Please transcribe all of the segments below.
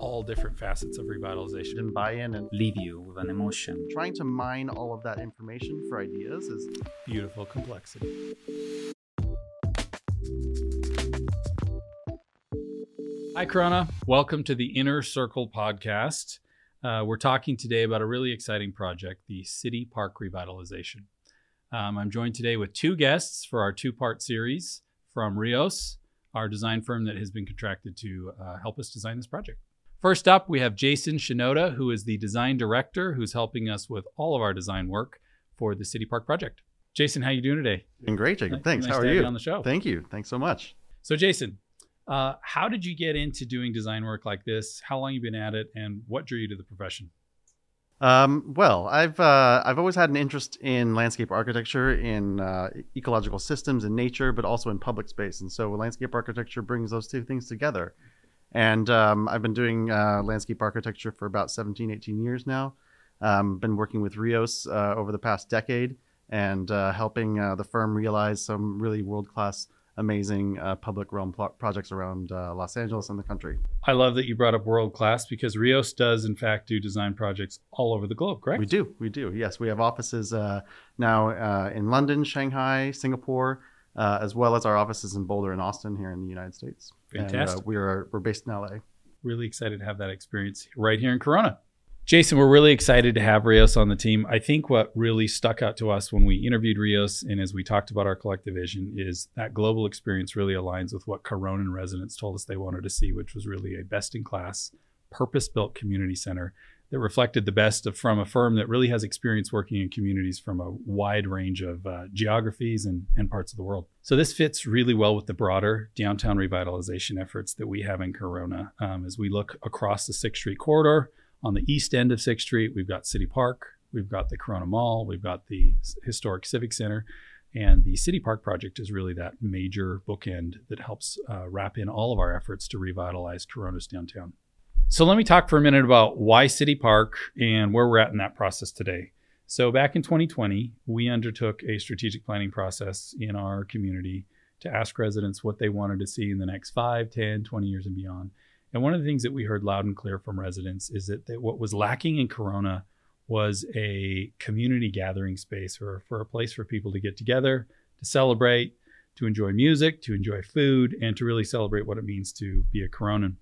all different facets of revitalization. and buy in and leave you with an emotion. trying to mine all of that information for ideas is Beautiful complexity. Hi, Corona. Welcome to the Inner Circle podcast. Uh, we're talking today about a really exciting project, the City Park Revitalization. Um, I'm joined today with two guests for our two part series from Rios, our design firm that has been contracted to uh, help us design this project. First up, we have Jason Shinoda, who is the design director who's helping us with all of our design work for the City Park project. Jason, how are you doing today? doing great, Jacob. Thanks. nice How are you? on the show. Thank you. Thanks so much. So, Jason, uh, how did you get into doing design work like this? How long you been at it, and what drew you to the profession? Um, well, I've uh, I've always had an interest in landscape architecture, in uh, ecological systems, in nature, but also in public space. And so, landscape architecture brings those two things together. And um, I've been doing uh, landscape architecture for about 17, 18 years now. Um, been working with Rios uh, over the past decade and uh, helping uh, the firm realize some really world class, amazing uh, public realm pl- projects around uh, Los Angeles and the country. I love that you brought up world class because Rios does, in fact, do design projects all over the globe, correct? We do. We do. Yes, we have offices uh, now uh, in London, Shanghai, Singapore, uh, as well as our offices in Boulder and Austin here in the United States. And, Fantastic. uh, we are we're based in LA. Really excited to have that experience right here in Corona. Jason, we're really excited to have Rios on the team. I think what really stuck out to us when we interviewed Rios and as we talked about our collective vision is that global experience really aligns with what Coronan residents told us they wanted to see, which was really a best in class, purpose built community center that reflected the best of, from a firm that really has experience working in communities from a wide range of uh, geographies and, and parts of the world. So this fits really well with the broader downtown revitalization efforts that we have in Corona. Um, as we look across the Sixth Street corridor, on the east end of Sixth Street, we've got City Park, we've got the Corona Mall, we've got the historic Civic Center, and the City Park project is really that major bookend that helps uh, wrap in all of our efforts to revitalize Corona's downtown. So let me talk for a minute about why City Park and where we're at in that process today. So back in 2020, we undertook a strategic planning process in our community to ask residents what they wanted to see in the next 5, 10, 20 years and beyond. And one of the things that we heard loud and clear from residents is that, that what was lacking in Corona was a community gathering space or for a place for people to get together, to celebrate, to enjoy music, to enjoy food, and to really celebrate what it means to be a Coronan.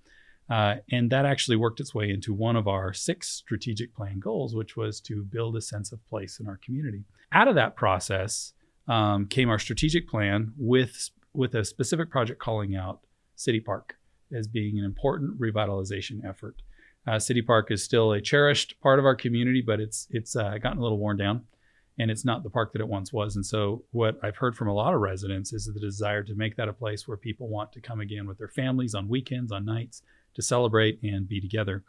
Uh, and that actually worked its way into one of our six strategic plan goals, which was to build a sense of place in our community. Out of that process um, came our strategic plan with with a specific project calling out City Park as being an important revitalization effort. Uh, City Park is still a cherished part of our community, but it's it's uh, gotten a little worn down, and it's not the park that it once was. And so, what I've heard from a lot of residents is the desire to make that a place where people want to come again with their families on weekends, on nights, to celebrate and be together.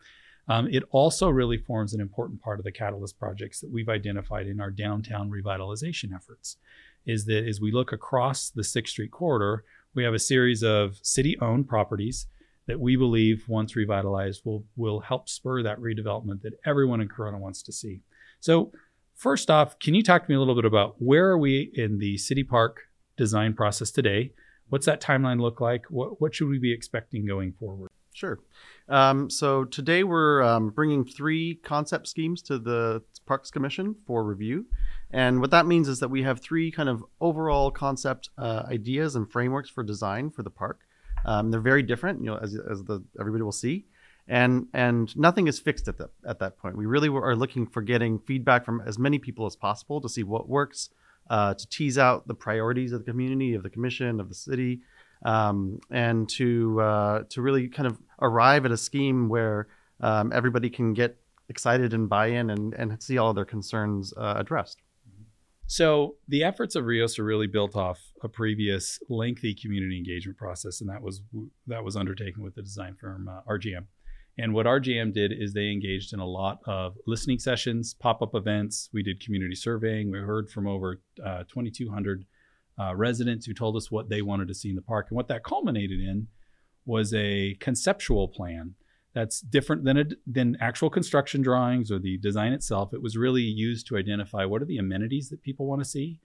Um, it also really forms an important part of the Catalyst projects that we've identified in our downtown revitalization efforts. Is that as we look across the Sixth Street corridor, we have a series of city-owned properties that we believe, once revitalized, will will help spur that redevelopment that everyone in Corona wants to see. So, first off, can you talk to me a little bit about where are we in the City Park design process today? What's that timeline look like? What what should we be expecting going forward? Sure. Um, so today we're um, bringing three concept schemes to the Parks Commission for review. And what that means is that we have three kind of overall concept uh, ideas and frameworks for design for the park. Um, they're very different, you know, as, as the everybody will see, and and nothing is fixed at that at that point. We really are looking for getting feedback from as many people as possible to see what works, uh, to tease out the priorities of the community, of the commission, of the city, um, and to uh, to really kind of arrive at a scheme where um, everybody can get excited and buy in and, and see all their concerns uh, addressed. So the efforts of Rios are really built off a previous lengthy community engagement process, and that was that was undertaken with the design firm uh, RJM. And what RJM did is they engaged in a lot of listening sessions, pop-up events. We did community surveying. We heard from over uh, 2,200 uh, residents who told us what they wanted to see in the park, and what that culminated in was a conceptual plan that's different than a, than actual construction drawings or the design itself. It was really used to identify what are the amenities that people want to see,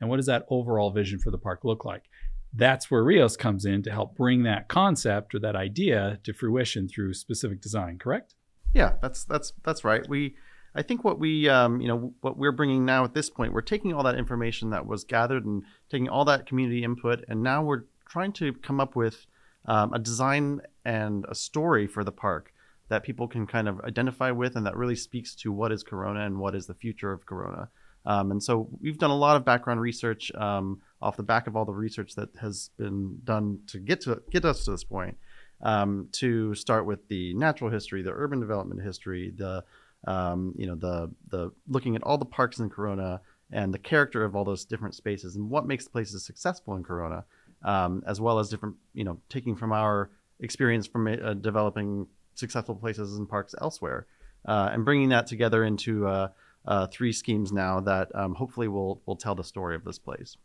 and what does that overall vision for the park look like. that's where Rios comes in to help bring that concept or that idea to fruition through specific design. Correct? Yeah, that's that's that's right. We, I think what we, um, you know, what we're bringing now at this point, we're taking all that information that was gathered and taking all that community input, and now we're trying to come up with um, a design and a story for the park that people can kind of identify with, and that really speaks to what is Corona and what is the future of Corona. Um, and so we've done a lot of background research um, off the back of all the research that has been done to get to get us to this point. Um, to start with the natural history, the urban development history, the um, you know the the looking at all the parks in Corona and the character of all those different spaces and what makes places successful in Corona, um, as well as different you know taking from our experience from uh, developing successful places and parks elsewhere, uh, and bringing that together into uh, uh, three schemes now that um, hopefully will will tell the story of this place.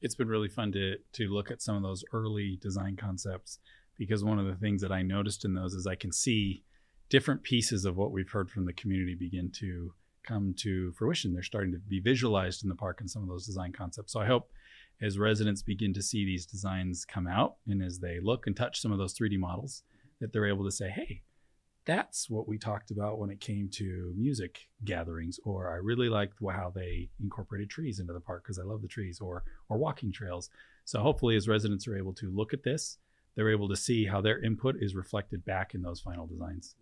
It's been really fun to to look at some of those early design concepts because one of the things that I noticed in those is I can see different pieces of what we've heard from the community begin to come to fruition. They're starting to be visualized in the park in some of those design concepts. So I hope as residents begin to see these designs come out and as they look and touch some of those 3D models, that they're able to say, hey, that's what we talked about when it came to music gatherings or i really liked how they incorporated trees into the park because i love the trees or or walking trails. So hopefully as residents are able to look at this they're able to see how their input is reflected back in those final designs.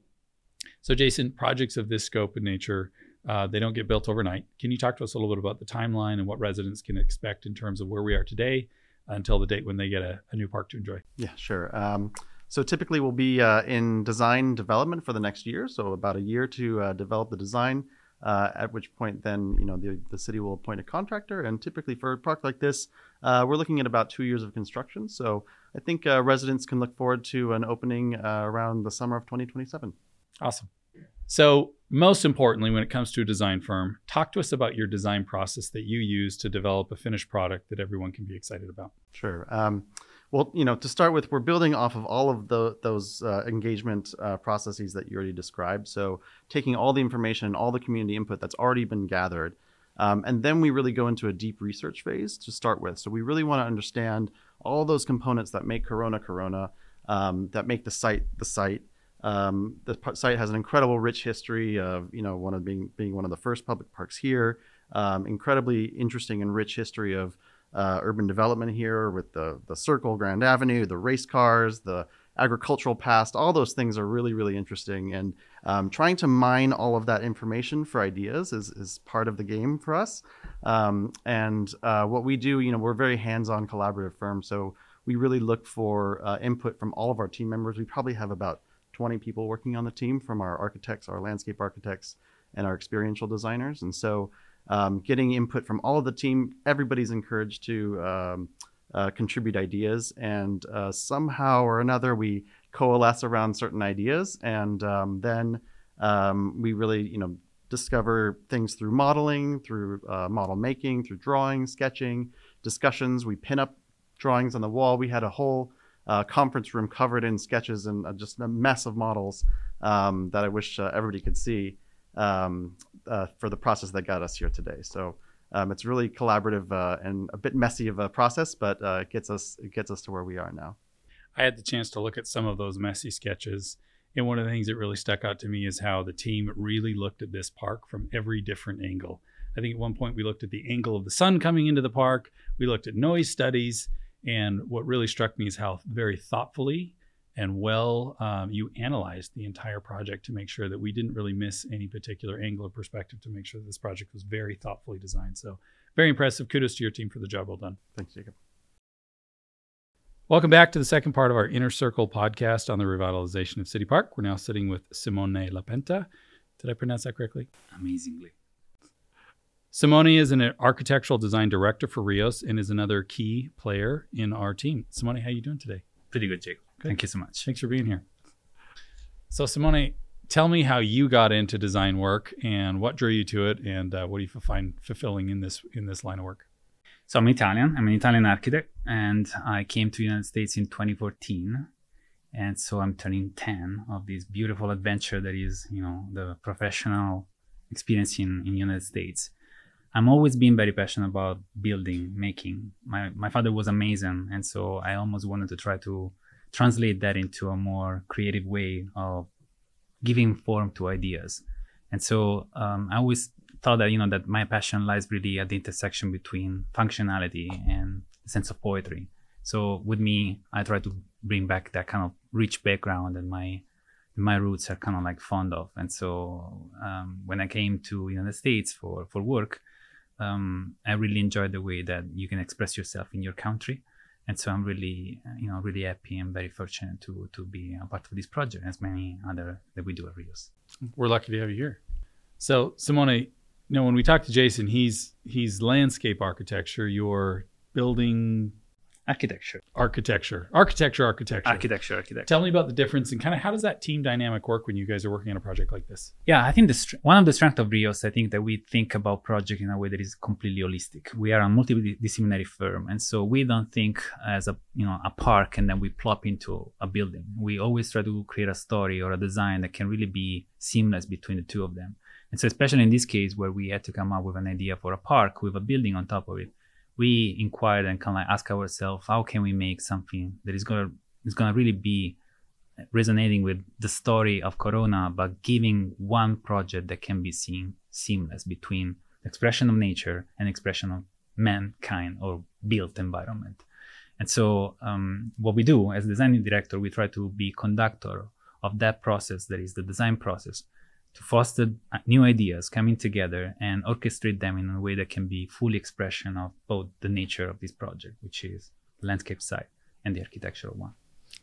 So jason projects of this scope and nature uh, they don't get built overnight can you talk to us a little bit about the timeline and what residents can expect in terms of where we are today until the date when they get a, a new park to enjoy yeah sure um, so typically we'll be uh, in design development for the next year, so about a year to uh, develop the design. Uh, at which point, then you know the, the city will appoint a contractor, and typically for a park like this, uh, we're looking at about two years of construction. So I think uh, residents can look forward to an opening uh, around the summer of 2027. Awesome. So most importantly, when it comes to a design firm, talk to us about your design process that you use to develop a finished product that everyone can be excited about. Sure. Um, well, you know, to start with, we're building off of all of the, those uh, engagement uh, processes that you already described. So, taking all the information, and all the community input that's already been gathered, um, and then we really go into a deep research phase to start with. So, we really want to understand all those components that make Corona Corona, um, that make the site the site. Um, the site has an incredible rich history of, you know, one of being being one of the first public parks here. Um, incredibly interesting and rich history of uh, urban development here with the the Circle, Grand Avenue, the race cars, the agricultural past. All those things are really really interesting, and um, trying to mine all of that information for ideas is is part of the game for us. Um, and uh, what we do, you know, we're a very hands-on collaborative firm, so we really look for uh, input from all of our team members. We probably have about 20 people working on the team from our architects, our landscape architects, and our experiential designers, and so um, getting input from all of the team. Everybody's encouraged to um, uh, contribute ideas, and uh, somehow or another we coalesce around certain ideas, and um, then um, we really, you know, discover things through modeling, through uh, model making, through drawing, sketching, discussions. We pin up drawings on the wall. We had a whole uh, conference room covered in sketches and uh, just a mess of models um, that I wish uh, everybody could see um, uh, for the process that got us here today. So um, it's really collaborative uh, and a bit messy of a process, but uh, it gets us it gets us to where we are now. I had the chance to look at some of those messy sketches. And one of the things that really stuck out to me is how the team really looked at this park from every different angle. I think at one point we looked at the angle of the sun coming into the park, we looked at noise studies, and what really struck me is how very thoughtfully and well um, you analyzed the entire project to make sure that we didn't really miss any particular angle or perspective to make sure that this project was very thoughtfully designed. So, very impressive. Kudos to your team for the job well done. Thanks, Jacob. Welcome back to the second part of our Inner Circle podcast on the revitalization of City Park. We're now sitting with Simone Lapenta. Did I pronounce that correctly? Amazingly. Simone is an architectural design director for Rios and is another key player in our team. Simone, how are you doing today? Pretty good, Jacob. Good. Thank you so much. Thanks for being here. So, Simone, tell me how you got into design work and what drew you to it, and uh, what do you find fulfilling in this in this line of work? So, I'm Italian. I'm an Italian architect, and I came to the United States in 2014. And so I'm turning 10 of this beautiful adventure that is, you know, the professional experience in in United States. I'm always been very passionate about building, making. My my father was amazing, and so I almost wanted to try to translate that into a more creative way of giving form to ideas. And so um, I always thought that you know that my passion lies really at the intersection between functionality and sense of poetry. So with me, I try to bring back that kind of rich background and my my roots are kind of like fond of. And so um, when I came to the United States for for work, um, I really enjoy the way that you can express yourself in your country. And so I'm really, you know, really happy and very fortunate to to be a part of this project, as many other that we do at Rios. We're lucky to have you here. So Simone, you know, when we talk to Jason, he's he's landscape architecture. You're building architecture. Architecture. Architecture architecture. Architecture architecture. Tell me about the difference and kind of how does that team dynamic work when you guys are working on a project like this? Yeah i think the one of the strengths of rios i think that we think about project in a way that is completely holistic. We are a multidisciplinary firm and so we don't think as a you know a park and then we plop into a building. We always try to create a story or a design that can really be seamless between the two of them. And so especially in this case where we had to come up with an idea for a park with a building on top of it we inquired and kind of like ask ourselves how can we make something that is gonna is gonna really be resonating with the story of corona but giving one project that can be seen seamless between expression of nature and expression of mankind or built environment. And so um, what we do as designing director we try to be conductor of that process that is the design process to foster uh, new ideas coming together and orchestrate them in a way that can be full expression of both the nature of this project, which is the landscape side and the architectural one.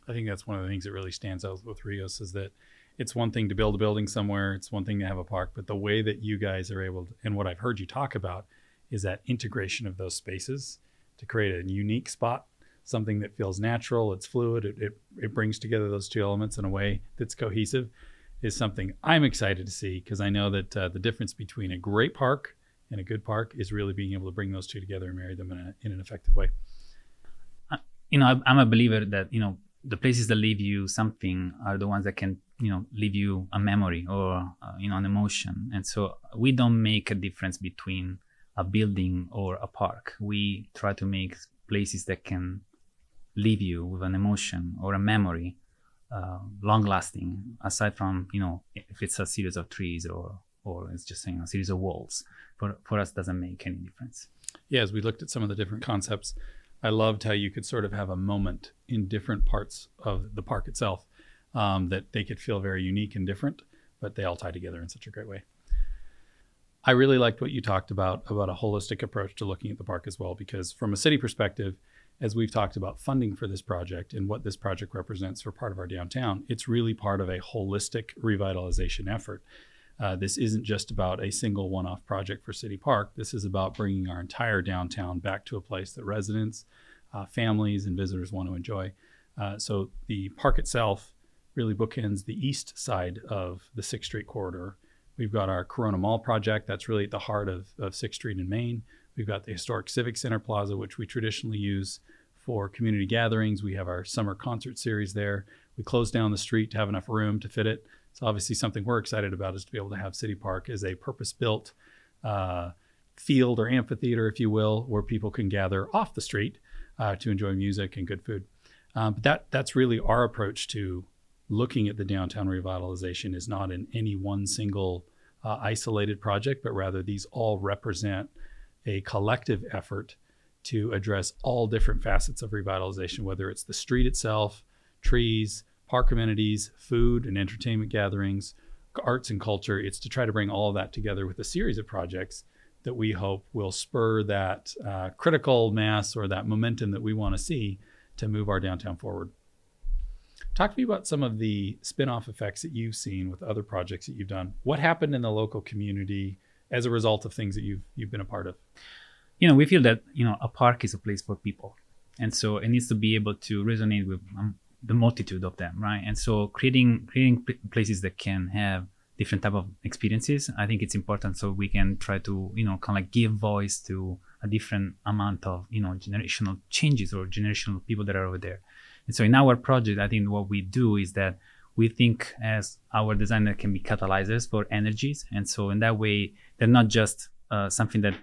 I think that's one of the things that really stands out with Rios is that it's one thing to build a building somewhere, it's one thing to have a park, but the way that you guys are able to, and what I've heard you talk about is that integration of those spaces to create a unique spot, something that feels natural, it's fluid, it, it, it brings together those two elements in a way that's cohesive is something I'm excited to see because I know that uh, the difference between a great park and a good park is really being able to bring those two together and marry them in, a, in an effective way. You know, I'm a believer that you know the places that leave you something are the ones that can you know leave you a memory or uh, you know an emotion, and so we don't make a difference between a building or a park. We try to make places that can leave you with an emotion or a memory uh, long lasting aside from you know if it's a series of trees or or it's just saying a series of walls for for us doesn't make any difference. Yeah as we looked at some of the different concepts i loved how you could sort of have a moment in different parts of the park itself um, that they could feel very unique and different but they all tie together in such a great way. I really liked what you talked about about a holistic approach to looking at the park as well because from a city perspective as we've talked about funding for this project and what this project represents for part of our downtown, it's really part of a holistic revitalization effort. Uh, this isn't just about a single one off project for City Park. This is about bringing our entire downtown back to a place that residents, uh, families, and visitors want to enjoy. Uh, so the park itself really bookends the east side of the 6th Street corridor. We've got our Corona Mall project that's really at the heart of, of 6th Street in Main. We've got the historic Civic Center Plaza, which we traditionally use for community gatherings. We have our summer concert series there. We closed down the street to have enough room to fit it. So obviously, something we're excited about is to be able to have City Park as a purpose-built uh, field or amphitheater, if you will, where people can gather off the street uh, to enjoy music and good food. Um, but that that's really our approach to looking at the downtown revitalization is not in any one single uh, isolated project, but rather these all represent a collective effort to address all different facets of revitalization, whether it's the street itself, trees, park amenities, food and entertainment gatherings, arts and culture. It's to try to bring all of that together with a series of projects that we hope will spur that uh, critical mass or that momentum that we want to see to move our downtown forward. Talk to me about some of the spin-off effects that you've seen with other projects that you've done. What happened in the local community as a result of things that you've you've been a part of? You know, we feel that you know a park is a place for people, and so it needs to be able to resonate with um, the multitude of them, right? And so creating creating places that can have different type of experiences, I think it's important so we can try to you know kind of like give voice to a different amount of you know generational changes or generational people that are over there. And so in our project, I think what we do is that we think as our designer can be catalyzers for energies. And so in that way, they're not just uh, something that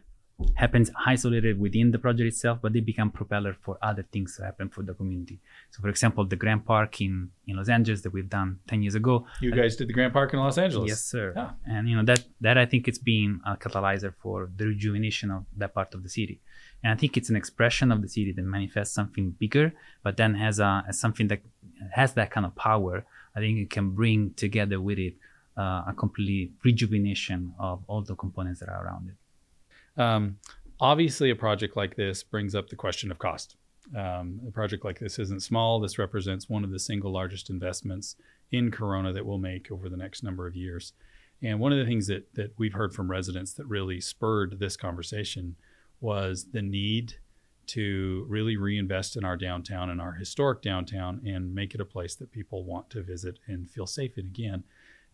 happens isolated within the project itself, but they become propeller for other things to happen for the community. So, for example, the Grand Park in, in Los Angeles that we've done 10 years ago. You guys did the Grand Park in Los Angeles. Yes, sir. Yeah. And you know that that I think it's been a catalyzer for the rejuvenation of that part of the city. And I think it's an expression of the city that manifests something bigger, but then has a as something that has that kind of power. I think it can bring together with it uh, a complete rejuvenation of all the components that are around it. Um, obviously, a project like this brings up the question of cost. Um, a project like this isn't small. This represents one of the single largest investments in Corona that we'll make over the next number of years. And one of the things that that we've heard from residents that really spurred this conversation was the need to really reinvest in our downtown and our historic downtown and make it a place that people want to visit and feel safe in again.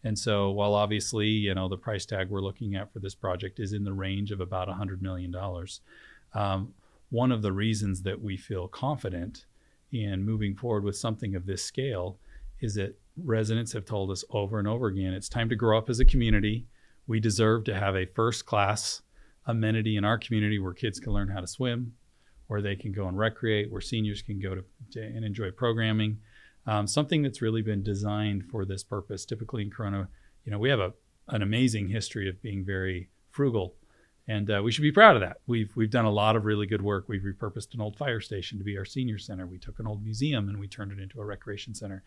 And so, while obviously, you know, the price tag we're looking at for this project is in the range of about $100 million, um, one of the reasons that we feel confident in moving forward with something of this scale is that residents have told us over and over again it's time to grow up as a community. We deserve to have a first class amenity in our community where kids can learn how to swim, where they can go and recreate, where seniors can go to, to and enjoy programming um, something that's really been designed for this purpose. Typically in Corona, you know, we have a an amazing history of being very frugal, and uh, we should be proud of that. We've we've done a lot of really good work. We've repurposed an old fire station to be our senior center. We took an old museum and we turned it into a recreation center,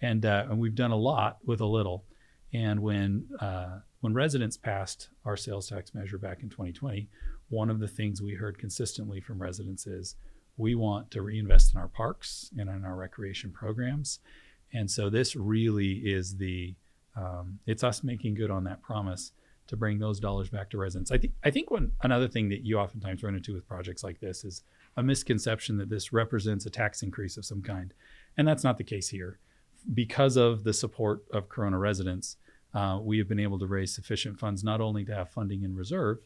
and uh, and we've done a lot with a little. And when uh, when residents passed our sales tax measure back in 2020, one of the things we heard consistently from residents is we want to reinvest in our parks and in our recreation programs. And so this really is the um, it's us making good on that promise to bring those dollars back to residents. I think I think one another thing that you oftentimes run into with projects like this is a misconception that this represents a tax increase of some kind, and that's not the case here. Because of the support of Corona residents, uh, we have been able to raise sufficient funds not only to have funding in reserve,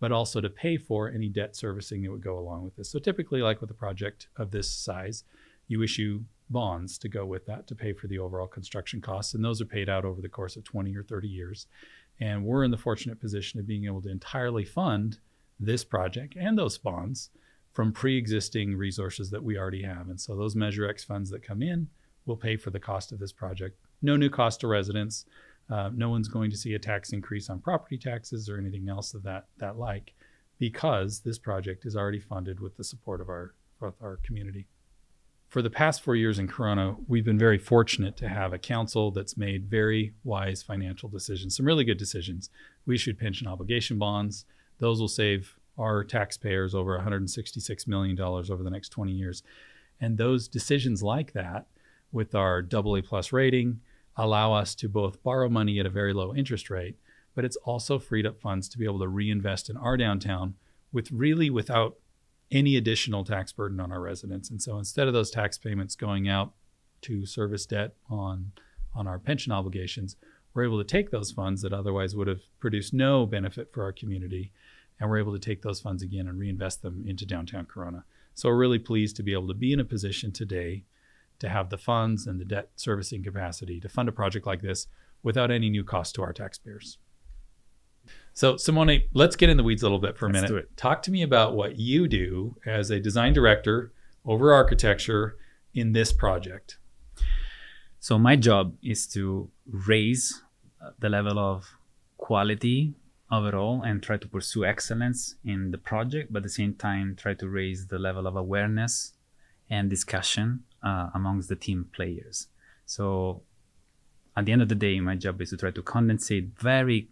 but also to pay for any debt servicing that would go along with this. So typically, like with a project of this size, you issue bonds to go with that to pay for the overall construction costs, and those are paid out over the course of 20 or 30 years. And we're in the fortunate position of being able to entirely fund this project and those bonds from pre-existing resources that we already have. And so those Measure X funds that come in will pay for the cost of this project. No new cost to residents. Uh, no one's going to see a tax increase on property taxes or anything else of that that like, because this project is already funded with the support of our of our community. For the past four years in Corona, we've been very fortunate to have a council that's made very wise financial decisions, some really good decisions. We issued pension obligation bonds; those will save our taxpayers over 166 million dollars over the next 20 years, and those decisions like that, with our AA plus rating allow us to both borrow money at a very low interest rate, but it's also freed up funds to be able to reinvest in our downtown with really without any additional tax burden on our residents. And so instead of those tax payments going out to service debt on on our pension obligations, we're able to take those funds that otherwise would have produced no benefit for our community and we're able to take those funds again and reinvest them into downtown Corona. So we're really pleased to be able to be in a position today to have the funds and the debt servicing capacity to fund a project like this without any new cost to our taxpayers. So, Simone, let's get in the weeds a little bit for a let's minute. Talk to me about what you do as a design director over architecture in this project. So, my job is to raise uh, the level of quality overall and try to pursue excellence in the project, but at the same time, try to raise the level of awareness and discussion uh, amongst the team players. So at the end of the day, my job is to try to condensate very,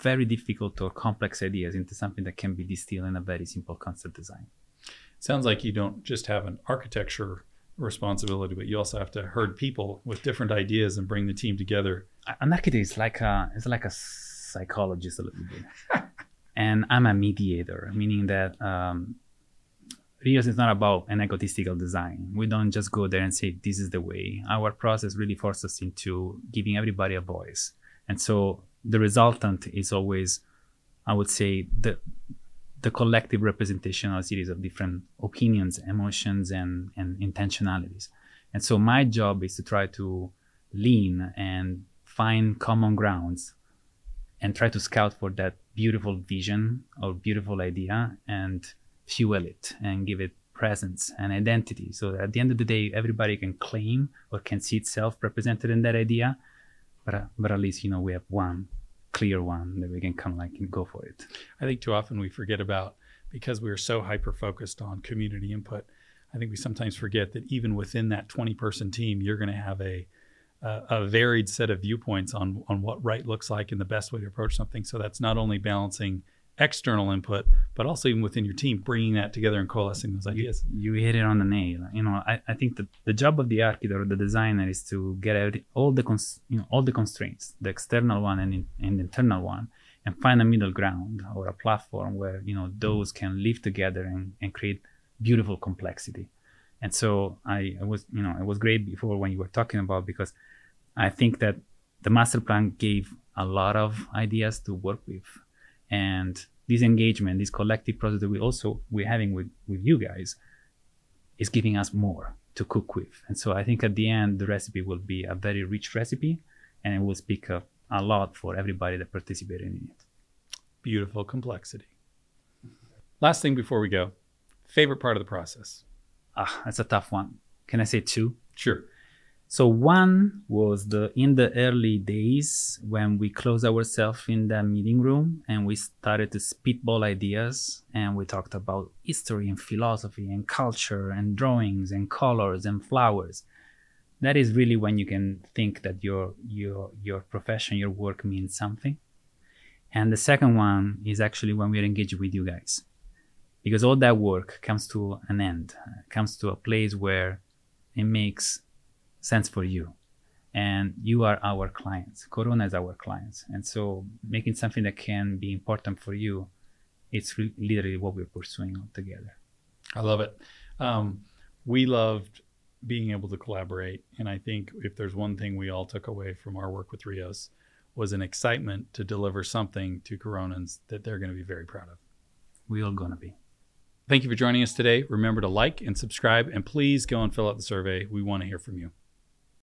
very difficult or complex ideas into something that can be distilled in a very simple concept design. Sounds like you don't just have an architecture responsibility, but you also have to herd people with different ideas and bring the team together. An architect is like a is like a psychologist a little bit, and I'm a mediator, meaning that um, Rios is not about an egotistical design. We don't just go there and say this is the way. Our process really forces us into giving everybody a voice, and so the resultant is always, I would say, the the collective representation of a series of different opinions, emotions, and and intentionalities. And so my job is to try to lean and find common grounds and try to scout for that beautiful vision or beautiful idea and fuel it and give it presence and identity. So at the end of the day, everybody can claim or can see itself represented in that idea. But, uh, but at least, you know, we have one clear one that we can kind of like go for it. I think too often we forget about because we are so hyper focused on community input. I think we sometimes forget that even within that 20 person team, you're going to have a, a, a varied set of viewpoints on, on what right looks like and the best way to approach something. So that's not only balancing external input, but also even within your team, bringing that together and coalescing those ideas. You, you hit it on the nail. You know, I, I think that the job of the architect or the designer is to get out all the cons- you know all the constraints, the external one and, in, and the internal one, and find a middle ground or a platform where you know those can live together and, and create beautiful complexity. And so I, I was you know it was great before when you were talking about because I think that the master plan gave a lot of ideas to work with and this engagement this collective process that we also we're having with with you guys is giving us more to cook with. And so i think at the end the recipe will be a very rich recipe and it will speak a, a lot for everybody that participated in it. Beautiful complexity. Last thing before we go favorite part of the process? Ah that's a tough one. Can i say two? Sure so one was the in the early days when we closed ourselves in the meeting room and we started to spitball ideas and we talked about history and philosophy and culture and drawings and colors and flowers. That is really when you can think that your your your profession, your work means something. And the second one is actually when we're engaged with you guys. Because all that work comes to an end, comes to a place where it makes sense for you. And you are our clients. Corona is our clients. And so making something that can be important for you it's re- literally what we're pursuing together i love it. Um, we loved being able to collaborate. And i think if there's one thing we all took away from our work with rios was an excitement to deliver something to coronans that they're going to be very proud of. We are going to be. Thank you for joining us today. Remember to like and subscribe. And please go and fill out the survey. We want to hear from you